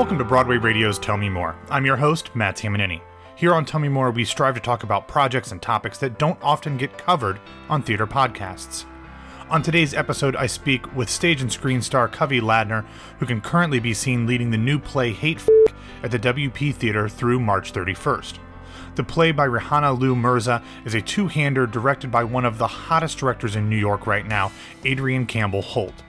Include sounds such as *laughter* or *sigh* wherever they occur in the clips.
Welcome to Broadway Radio's Tell Me More. I'm your host, Matt Tamanini. Here on Tell Me More, we strive to talk about projects and topics that don't often get covered on theater podcasts. On today's episode, I speak with stage and screen star Kavi Ladnier, who can currently be seen leading the new play Hate F- at the WP Theater through March 31st. The play by Rehana Lew Mirza is a two hander directed by one of the hottest directors in New York right now, Adrienne Campbell Holt.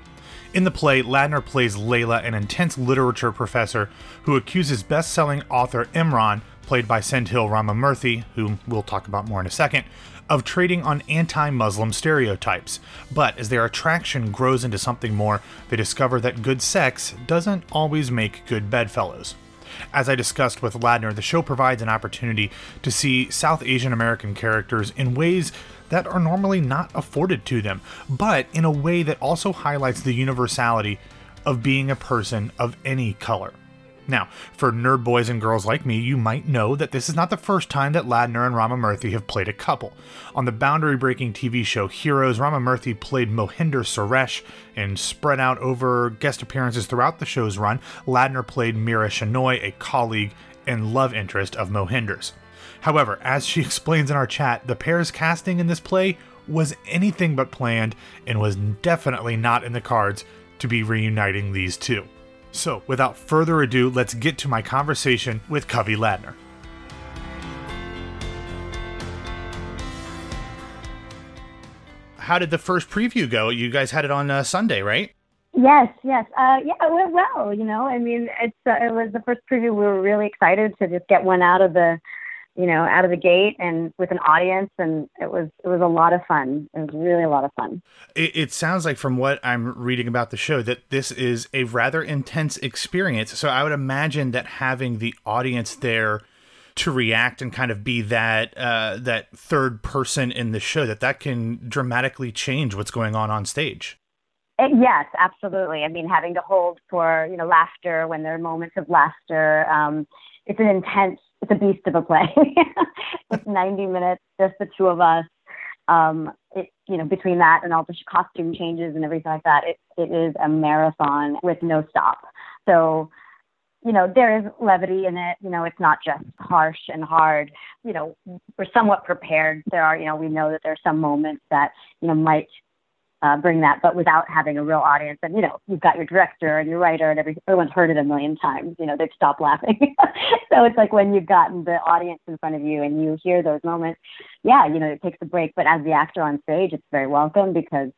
In the play, Ladnier plays Layla, an intense literature professor who accuses best selling author Imran, played by Sendhil Ramamurthy, whom we'll talk about more in a second, of trading on anti Muslim stereotypes. But as their attraction grows into something more, they discover that good sex doesn't always make good bedfellows. As I discussed with Ladnier, the show provides an opportunity to see South Asian American characters in ways that are normally not afforded to them, but in a way that also highlights the universality of being a person of any color. Now, for nerd boys and girls like me, you might know that this is not the first time that Ladnier and Ramamurthy have played a couple. On the boundary breaking TV show Heroes, Ramamurthy played Mohinder Suresh, and spread out over guest appearances throughout the show's run, Ladnier played Mira Shenoy, a colleague and love interest of Mohinder's. However, as she *laughs* explains in our chat, the pair's casting in this play was anything but planned and was definitely not in the cards to be reuniting these two. So, without further ado, let's get to my conversation with Kavi Ladnier. How did the first preview go? You guys had it on uh, Sunday, right? Yes, yes. Uh, yeah, it went well. You know, I mean, it's uh, it was the first preview. We were really excited to just get one out of the you know, out of the gate and with an audience, and it was it was a lot of fun. It was really a lot of fun. It, it, sounds like, from what I'm reading about the show, that this is a rather intense experience. So I would imagine that having the audience there to react and kind of be that uh, that third person in the show, that that can dramatically change what's going on on stage. Uh, yes, absolutely. I mean, having to hold for you know laughter when there are moments of laughter. Um, it's an intense it's a beast of a play. *laughs* it's 90 minutes, just the two of us. Um, it, you know, between that and all the costume changes and everything like that, it, it is a marathon with no stop. So, you know, there is levity in it. You know, it's not just harsh and hard. You know, we're somewhat prepared. There are, you know, we know that there are some moments that, you know, might uh, bring that, but without having a real audience. And you know, you've got your director and your writer, and every, everyone's heard it a million times. You know, they've stopped laughing. *laughs* so it's like when you've gotten the audience in front of you and you hear those moments, yeah, you know, it takes a break. But as the actor on stage, it's very welcome because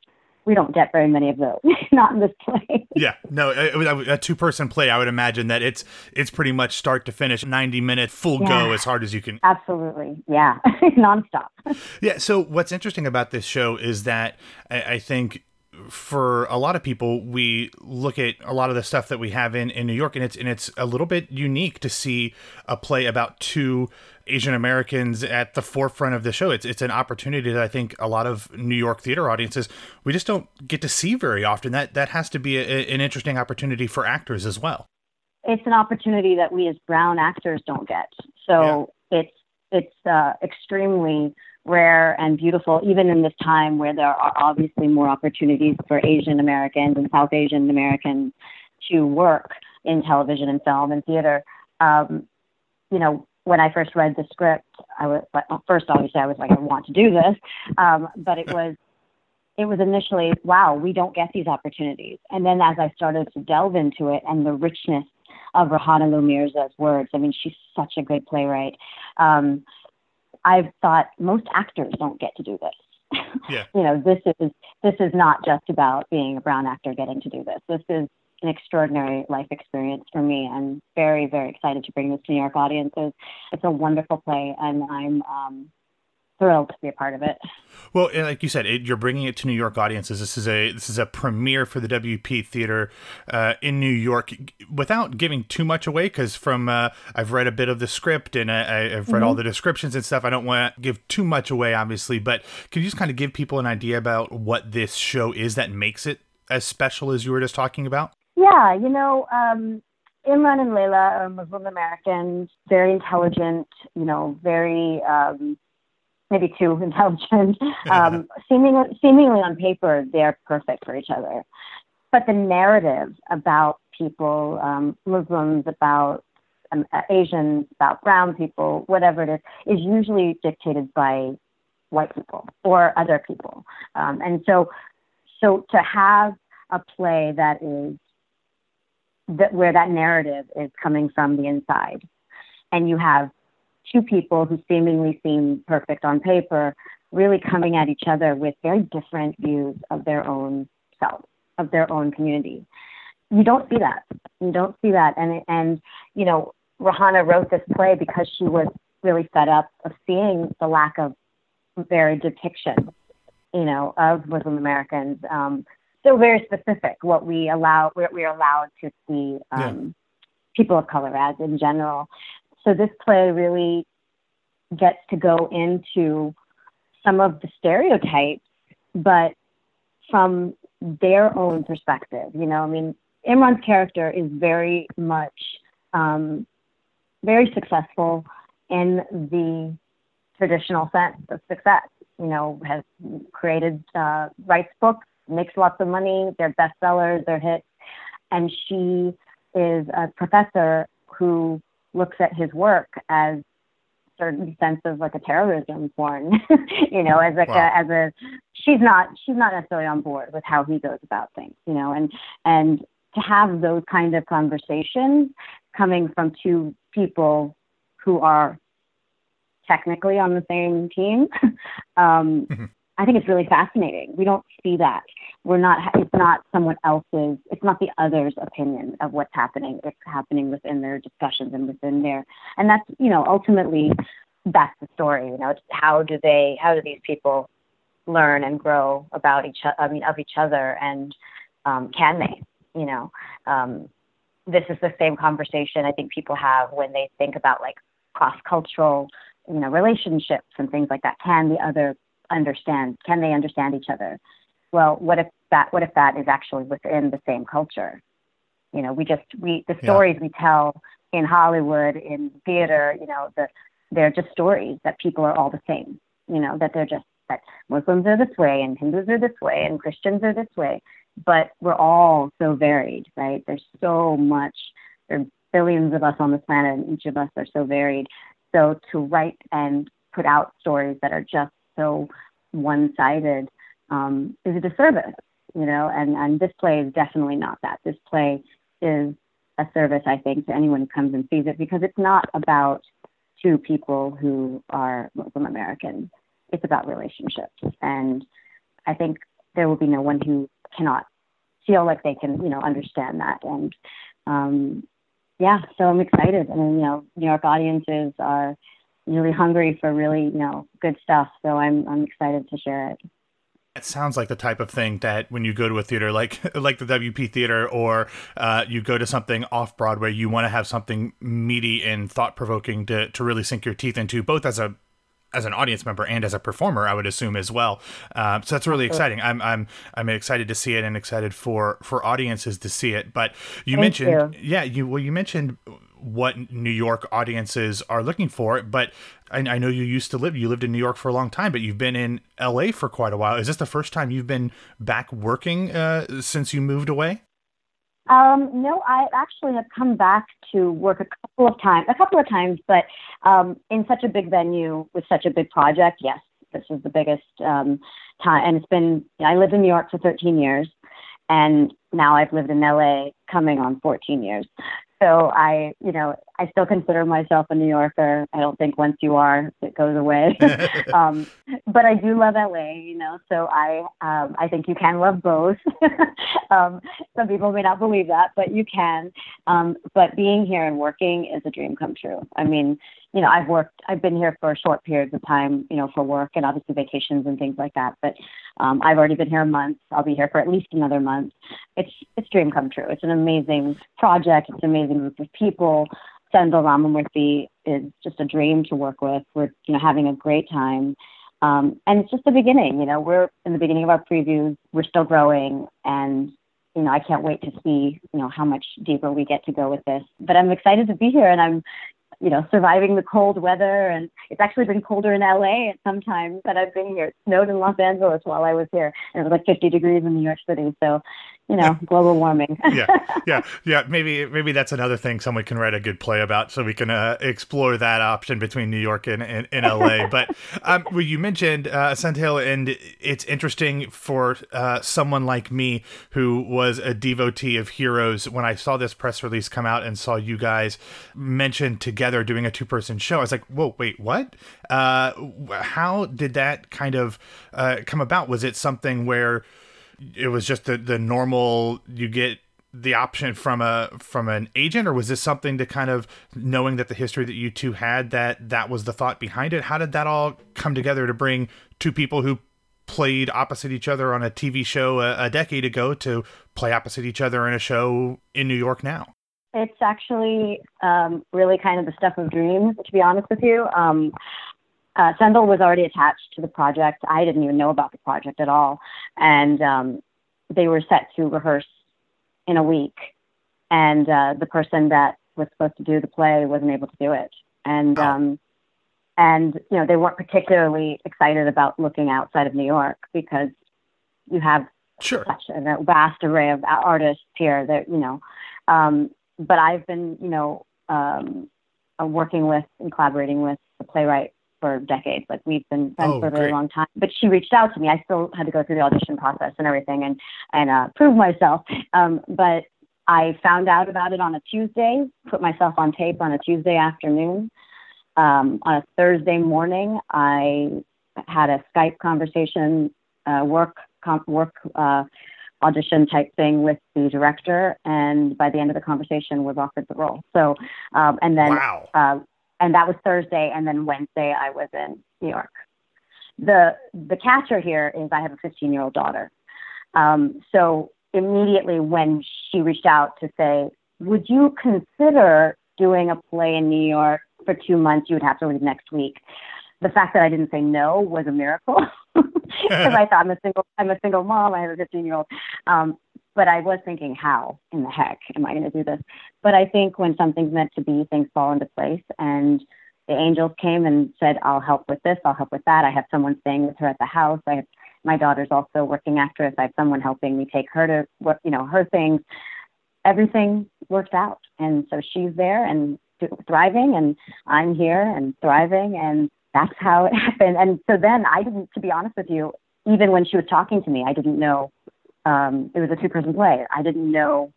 we don't get very many of those. *laughs* Not in this play. yeah, no, a, a two person play. I would imagine that it's it's pretty much start to finish, ninety minute full yeah. go as hard as you can. Absolutely, yeah, *laughs* nonstop. yeah. So what's interesting about this show is that I, I think for a lot of people, we look at a lot of the stuff that we have in, in New York, and it's and it's a little bit unique to see a play about two Asian Americans at the forefront of the show. It's it's an opportunity that I think a lot of New York theater audiences we just don't get to see very often. That that has to be a, an interesting opportunity for actors as well. It's an opportunity that we as brown actors don't get. So yeah. it's it's uh, extremely rare and beautiful, even in this time where there are obviously more opportunities for Asian Americans and South Asian Americans to work in television and film and theater. Um, you know, when I first read the script, I was well, first obviously I was like, I want to do this, um, but it was it was initially wow, we don't get these opportunities, and then as I started to delve into it and the richness of Rehana Lew Mirza's words, I mean, she's such a good playwright. Um, I've thought most actors don't get to do this. Yeah. *laughs* you know, this is this is not just about being a brown actor getting to do this. This is an extraordinary life experience for me. I'm very, very excited to bring this to New York audiences. It's a wonderful play, and I'm um, thrilled to be a part of it. Well, like you said, it, you're bringing it to New York audiences. This is a this is a premiere for the WP Theater uh, in New York. Without giving too much away, because from uh, I've read a bit of the script and I, have read mm-hmm. all the descriptions and stuff. I don't want to give too much away, obviously, but can you just kind of give people an idea about what this show is that makes it as special as you were just talking about? Yeah, you know, um, Imran and Layla are Muslim Americans, very intelligent, you know, very um, maybe too *laughs* intelligent. Um, *laughs* seemingly, seemingly on paper, they're perfect for each other. but the narrative about people, um, Muslims, about um, uh, Asians, about brown people, whatever it is, is usually dictated by white people or other people. Um, and so, so to have a play that is that where that narrative is coming from the inside, and you have two people who seemingly seem perfect on paper, really coming at each other with very different views of their own self, of their own community. You don't see that. You don't see that. And and you know, Rehana wrote this play because she was really fed up of seeing the lack of varied depiction, you know, of Muslim Americans. Um, so very specific what we allow what we're allowed to see um, yeah. people of color as in general. So this play really gets to go into some of the stereotypes, but from their own perspective. You know, I mean, Imran's character is very much um, very successful in the traditional sense of success. You know, has created, uh, writes books, makes lots of money, they're bestsellers, they're hits, and she is a professor who looks at his work as certain sense of like a terrorism porn, *laughs* you know, as like wow. a, as a she's not she's not necessarily on board with how he goes about things, you know, and and to have those kind of conversations coming from two people who are technically on the same team, *laughs* um, mm-hmm. I think it's really fascinating. We don't see that. We're not. It's not someone else's. It's not the other's opinion of what's happening. It's happening within their discussions and within their. And that's you know ultimately that's the story. You know, it's how do they? How do these people learn and grow about each? I mean, of each other, and um, can they? You know, um, this is the same conversation I think people have when they think about like cross cultural you know relationships and things like that. Can the other understand? Can they understand each other? Well, what if that? What if that is actually within the same culture? You know, we just we the stories yeah. we tell in Hollywood, in theater, you know, the they're just stories that people are all the same. You know, that they're just that Muslims are this way and Hindus are this way and Christians are this way. But we're all so varied, right? There's so much. There are billions of us on this planet, and each of us are so varied. So to write and put out stories that are just so one-sided um, is a disservice, you know. And and this play is definitely not that. This play is a service, I think, to anyone who comes and sees it because it's not about two people who are Muslim Americans. It's about relationships, and I think there will be no one who cannot feel like they can, you know, understand that. And um, yeah, so I'm excited. Mean, you know, New York audiences are really hungry for really, you know, good stuff. So I'm I'm excited to share it. It sounds like the type of thing that when you go to a theater like *laughs* like the WP Theater or uh, you go to something off Broadway, you want to have something meaty and thought provoking to to really sink your teeth into, both as a as an audience member and as a performer, I would assume as well. Uh, so that's really exciting. I'm I'm I'm excited to see it and excited for for audiences to see it. But you Thank mentioned, you. yeah, you well, you mentioned what New York audiences are looking for. But I, I, know you used to live, you lived in New York for a long time, but you've been in LA for quite a while. Is this the first time you've been back working uh, since you moved away? Um, no, I actually have come back to work a couple of times, a couple of times, but um, in such a big venue with such a big project, yes, this is the biggest um, time. And it's been, I lived in New York for 13 years, and now I've lived in LA coming on 14 years. So I, you know, I still consider myself a New Yorker. I don't think once you are, it goes away. *laughs* *laughs* um, but I do love LA, you know. So I, um, I think you can love both. *laughs* um, some people may not believe that, but you can. Um, but being here and working is a dream come true. I mean, you know, I've worked, I've been here for short periods of time, you know, for work and obviously vacations and things like that. But um, I've already been here a month. I'll be here for at least another month. It's it's dream come true. It's an amazing project. It's an amazing group of people. Sendhil Ramamurthy is just a dream to work with. We're you know having a great time. Um, and it's just the beginning, you know, we're in the beginning of our previews. We're still growing and you know, I can't wait to see, you know, how much deeper we get to go with this. But I'm excited to be here and I'm you know, surviving the cold weather. And it's actually been colder in LA at some times that I've been here. It snowed in Los Angeles while I was here, and it was like 50 degrees in New York City. So, you know, global warming. *laughs* yeah, *laughs* yeah, yeah. Maybe maybe that's another thing someone can write a good play about, so we can uh, explore that option between New York and, and, and LA. *laughs* but um, well, you mentioned uh, Hill, and it's interesting for uh, someone like me who was a devotee of Heroes. When I saw this press release come out and saw you guys mentioned together doing a two person show, I was like, "Whoa, wait, what? Uh, how did that kind of uh, come about? Was it something where?" It was just the the normal you get the option from a from an agent or was this something to kind of knowing that the history that you two had that that was the thought behind it? How did that all come together to bring two people who played opposite each other on a TV show a, a decade ago to play opposite each other in a show in New York now? It's actually um, really kind of the stuff of dreams to be honest with you. Um, uh, was already attached to the project. I didn't even know about the project at all. And um, they were set to rehearse in a week. And uh, the person that was supposed to do the play wasn't able to do it. And, oh. um, and, you know, they weren't particularly excited about looking outside of New York because you have sure. such a vast array of artists here that, you know, um, but I've been, you know, um, uh, working with and collaborating with the playwright for decades. Like we've been friends oh, for a very long time. But she reached out to me. I still had to go through the audition process and everything and and uh, prove myself. Um, but I found out about it on a Tuesday. Put myself on tape on a Tuesday afternoon. Um, on a Thursday morning, I had a Skype conversation, uh, work com- work uh, audition type thing with the director, and by the end of the conversation, was offered the role. So, um, and then wow. uh, and that was Thursday, and then Wednesday I was in New York. The the catcher here is I have a 15 year old daughter, um, so immediately when she reached out to say, "Would you consider doing a play in New York for two months? You would have to leave next week." The fact that I didn't say no was a miracle *laughs* *laughs* because I thought I'm a single I'm a single mom. I have a 15 year old, um, but I was thinking, how in the heck am I going to do this? But I think when something's meant to be, things fall into place. And the angels came and said, I'll help with this, I'll help with that. I have someone staying with her at the house. I have my daughter's also working actress. I have someone helping me take her to work, you know, her things. Everything worked out. And so she's there and thriving, and I'm here and thriving. And that's how it *laughs* happened. And so then I didn't, to be honest with you, even when she was talking to me, I didn't know um, it was a two person play. I didn't know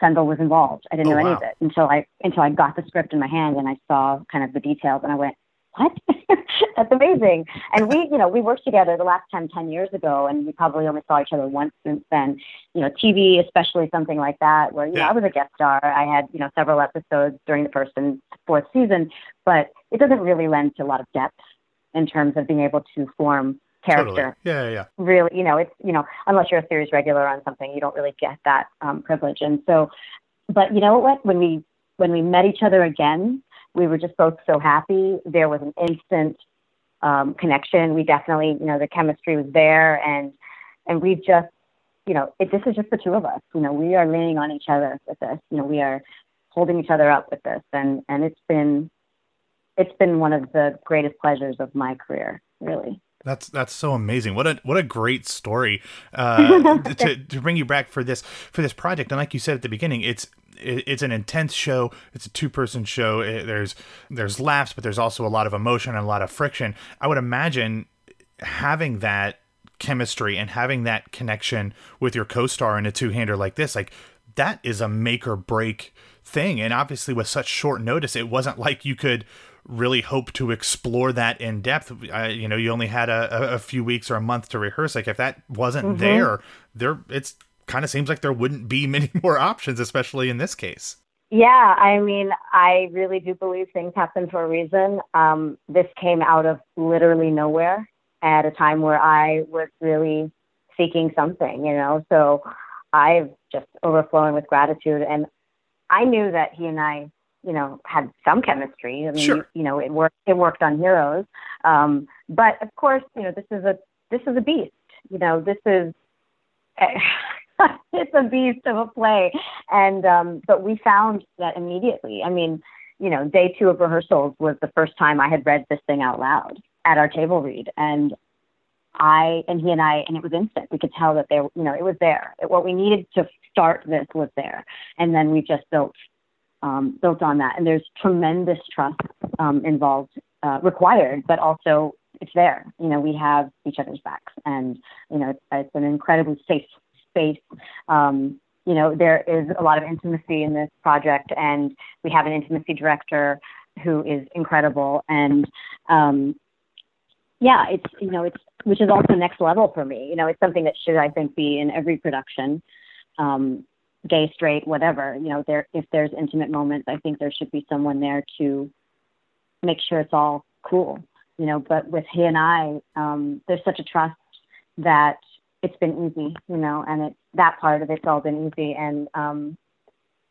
Sendhil was involved. I didn't oh, know wow. any of it until I until I got the script in my hand and I saw kind of the details and I went, What? *laughs* That's amazing. And we, you know, we worked together the last time ten years ago and we probably only saw each other once since then. You know, TV, especially something like that, where, you yeah. know, I was a guest star. I had, you know, several episodes during the first and fourth season, but it doesn't really lend to a lot of depth in terms of being able to form character. Totally. Yeah, yeah. Really, you know, it's you know, unless you're a series regular on something, you don't really get that um, privilege. And so, but you know what? When we when we met each other again, we were just both so happy. There was an instant um, connection. We definitely, you know, the chemistry was there, and and we just, you know, it, this is just the two of us. You know, we are leaning on each other with this. You know, we are holding each other up with this, and and it's been it's been one of the greatest pleasures of my career, really. That's that's so amazing. What a what a great story uh, *laughs* to to bring you back for this for this project. And like you said at the beginning, it's it's an intense show. It's a two person show. It, there's there's laughs, but there's also a lot of emotion and a lot of friction. I would imagine having that chemistry and having that connection with your co-star in a two-hander like this, like that is a make or break thing. And obviously, with such short notice, it wasn't like you could really hope to explore that in depth. Uh, you know, you only had a, a, few weeks or a month to rehearse. Like if that wasn't mm-hmm. there, there it's kind of seems like there wouldn't be *laughs* many more options, especially in this case. Yeah, I mean, I really do believe things happen for a reason. Um, this came out of literally nowhere at a time where I was really seeking something, you know. So I've just overflowing with gratitude, and I knew that he and I you know, had some chemistry. I mean, sure. you know, it worked. It worked on Heroes, um, but of course, you know, this is a this is a beast. You know, this is *laughs* it's a beast of a play, and um, but we found that immediately. I mean, you know, day two of rehearsals was the first time I had read this thing out loud at our table read, and I and he and I, and it was instant. We could tell that there, you know, it was there. What we needed to start this was there, and then we just built um, built on that. And there's tremendous trust um, involved, uh, required, but also it's there. You know, we have each other's backs, and you know, it's, it's an incredibly safe space. Um, you know, there is a lot of intimacy in this project, and we have an intimacy director who is incredible. And um, yeah, it's you know, it's which is also next level for me. You know, it's something that should I think be in every production. Um, gay, straight, whatever. You know, there if there's intimate moments, I think there should be someone there to make sure it's all cool. You know, but with he and I, um, there's such a trust that it's been easy. You know, and it that part of it's all been easy, and um,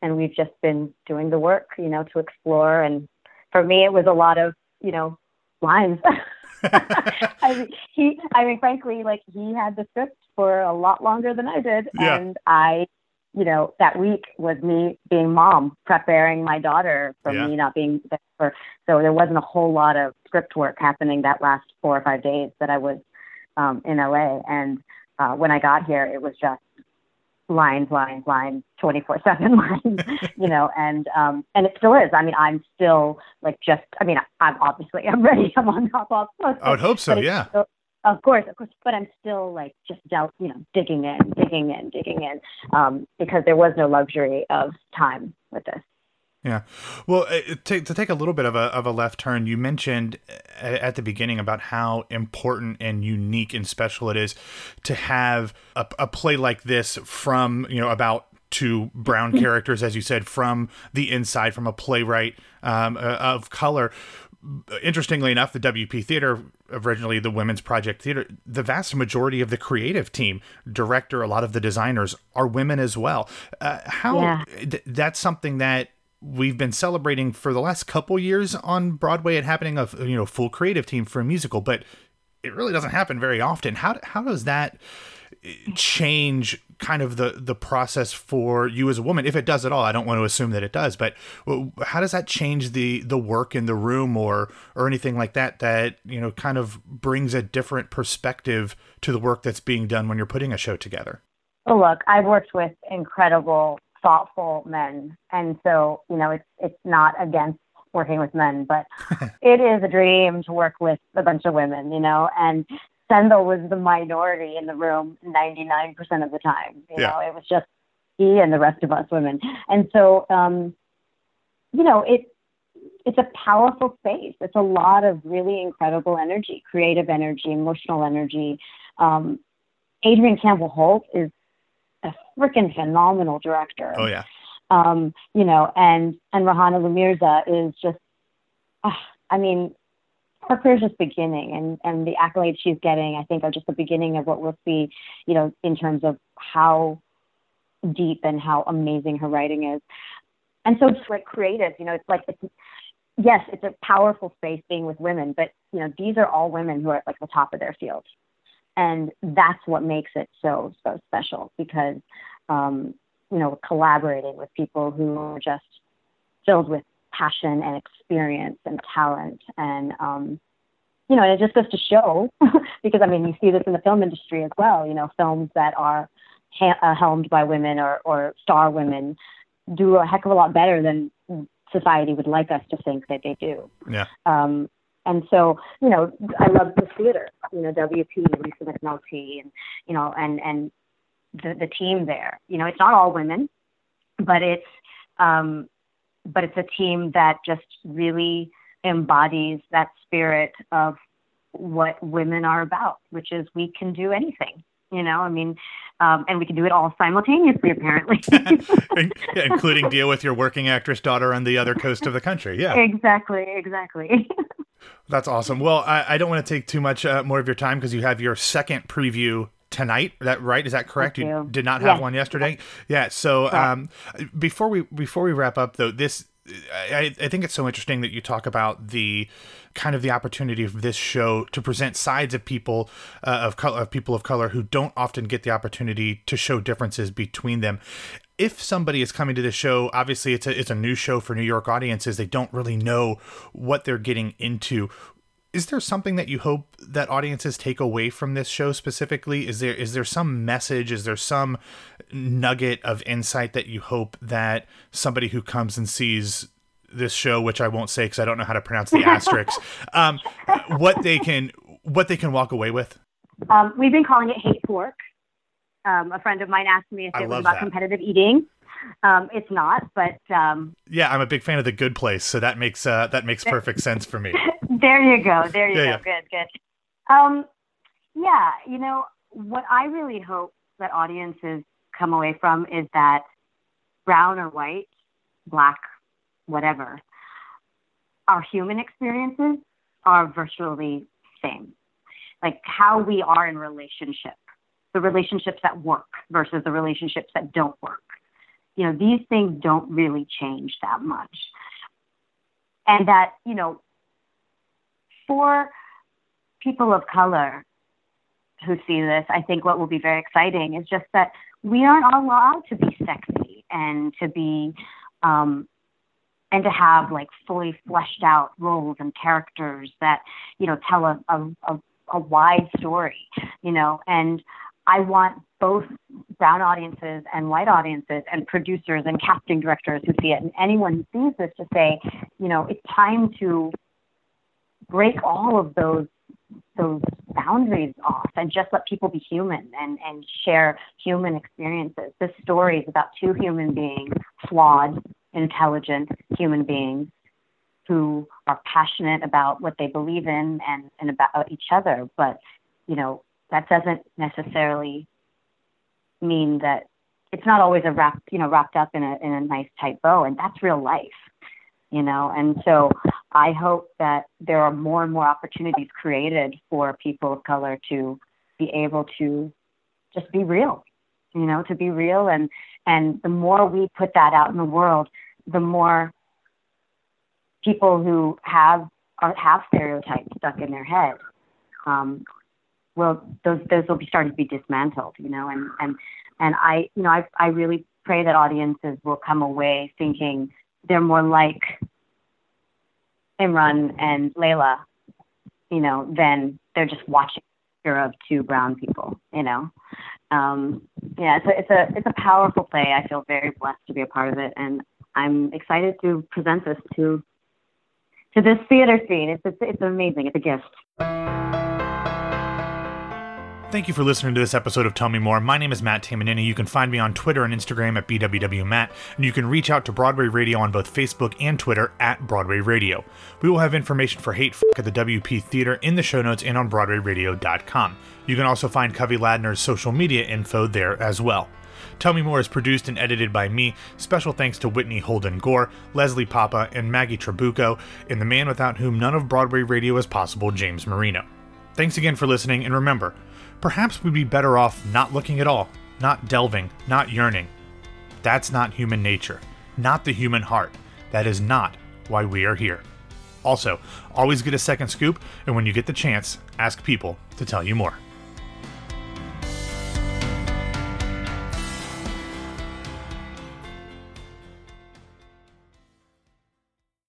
and we've just been doing the work. You know, to explore. And for me, it was a lot of you know lines. *laughs* *laughs* I mean, he, I mean, frankly, like he had the script for a lot longer than I did, yeah. and I you know, that week was me being mom, preparing my daughter for yeah. me not being there. So there wasn't a whole lot of script work happening that last four or five days that I was um, in LA. And uh, when I got here, it was just lines, lines, lines, 24 seven *laughs* lines, you know, and, um, and it still is. I mean, I'm still like just, I mean, I'm obviously, I'm ready. *laughs* I'm on top of. I would hope so. Yeah. Still, of course, of course, but I'm still like just dealt, you know, digging in, digging in, digging in, um, because there was no luxury of time with this. Yeah. Well, uh, to, to take a little bit of a, of a left turn, you mentioned uh, at the beginning about how important and unique and special it is to have a, a play like this from, you know, about two brown *laughs* characters, as you said, from the inside, from a playwright um, uh, of color interestingly enough, the WP Theater, originally the Women's Project Theater, the vast majority of the creative team, director, a lot of the designers are women as well. Uh, how yeah. th- that's something that we've been celebrating for the last couple years on Broadway and happening of you know full creative team for a musical, but it really doesn't happen very often. How how does that change kind of the the process for you as a woman if it does at all. I don't want to assume that it does but how does that change the the work in the room or or anything like that that you know kind of brings a different perspective to the work that's being done when you're putting a show together? Oh look i've worked with incredible thoughtful men. And so you know it's it's not against working with men, but *laughs* it is a dream to work with a bunch of women, you know, and Sendhil was the minority in the room 99% of the time. You yeah. know, it was just he and the rest of us women. And so, um, you know, it, it's a powerful space. It's a lot of really incredible energy, creative energy, emotional energy. Um, Adrienne Campbell Holt is a freaking phenomenal director. Oh yeah. Um, you know, and and Rehana Lew Mirza is just, uh, I mean, her career's just beginning and, and the accolades she's getting, I think, are just the beginning of what we'll see, you know, in terms of how deep and how amazing her writing is. And so it's like creative, you know, it's like, it's, yes, it's a powerful space being with women, but, you know, these are all women who are at like the top of their field. And that's what makes it so, so special because, um, you know, collaborating with people who are just filled with passion and experience and talent. And um you know and it just goes to show *laughs* because i mean you see this in the film industry as well you know films that are ha- uh, helmed by women or or star women do a heck of a lot better than society would like us to think that they do. Yeah. Um and so, you know, I love the theater, you know, WP, Lisa McNulty, and, you know, and, and the, the team there. You know, it's not all women, but it's, um, but it's a team that just really embodies that spirit of what women are about, which is we can do anything. You know, I mean, um, and we can do it all simultaneously, apparently. *laughs* Including deal with your working actress daughter on the other coast of the country. Yeah. Exactly. Exactly. *laughs* That's awesome. Well, I, I, don't want to take too much uh, more of your time because you have your second preview tonight. That right? Is that correct? You. you. did not have one yesterday. Yeah. So um, before we before we wrap up though, this I, I think it's so interesting that you talk about the kind of the opportunity of this show to present sides of people uh, of color of people of color who don't often get the opportunity to show differences between them if somebody is coming to the show, obviously it's a it's a new show for New York audiences. They don't really know what they're getting into is there something that you hope that audiences take away from this show specifically? Is there is there some message? Is there some nugget of insight that you hope that somebody who comes and sees this show, which I won't say because I don't know how to pronounce the asterisks, *laughs* um, what they can what they can walk away with? Um, we've been calling it hate fork. Um, a friend of mine asked me if I it was about that. competitive eating. Um, it's not, but um, yeah, I'm a big fan of the Good Place, so that makes uh, that makes perfect sense for me. *laughs* there you go. There you Yeah, go. Good, good. Um, yeah, you know what I really hope that audiences come away from is that brown or white, black, whatever, our human experiences are virtually same. Like how we are in relationship, the relationships that work versus the relationships that don't work. You know, these things don't really change that much. And that, you know, for people of color who see this, I think what will be very exciting is just that we aren't allowed to be sexy and to be um, and to have like fully fleshed out roles and characters that you know tell a, a, a, a wide story, you know, and I want both brown audiences and white audiences and producers and casting directors who see it and anyone who sees this to say, you know, it's time to break all of those those boundaries off and just let people be human and, and share human experiences. This story is about two human beings, flawed, intelligent human beings who are passionate about what they believe in and, and about each other. But, you know, that doesn't necessarily mean that it's not always a wrap, you know, wrapped up in a in a nice tight bow, and that's real life, you know. And so I hope that there are more and more opportunities created for people of color to be able to just be real, you know, to be real, and and the more we put that out in the world, the more people who have are, have stereotypes stuck in their head um, will those those will be starting to be dismantled, you know, and and and I you know I I really pray that audiences will come away thinking they're more like Imran and Layla, you know, than they're just watching of two brown people, you know. Um, yeah, it's a it's a it's a powerful play. I feel very blessed to be a part of it, and I'm excited to present this to to this theater scene. It's it's, it's amazing. It's a gift. Thank you for listening to this episode of Tell Me More. My name is Matt Tamanini. You can find me on Twitter and Instagram at BWWMatt, and you can reach out to Broadway Radio on both Facebook and Twitter at Broadway Radio. We will have information for Hate F- at the WP Theater in the show notes and on BroadwayRadio.com. You can also find Kavi Ladnier's social media info there as well. Tell Me More is produced and edited by me. Special thanks to Whitney Holden Gore, Leslie Papa, and Maggie Trabuco, and the man without whom none of Broadway radio is possible, James Marino. Thanks again for listening, and remember, perhaps we'd be better off not looking at all, not delving, not yearning. That's not human nature, not the human heart. That is not why we are here. Also, always get a second scoop, and when you get the chance, ask people to tell you more.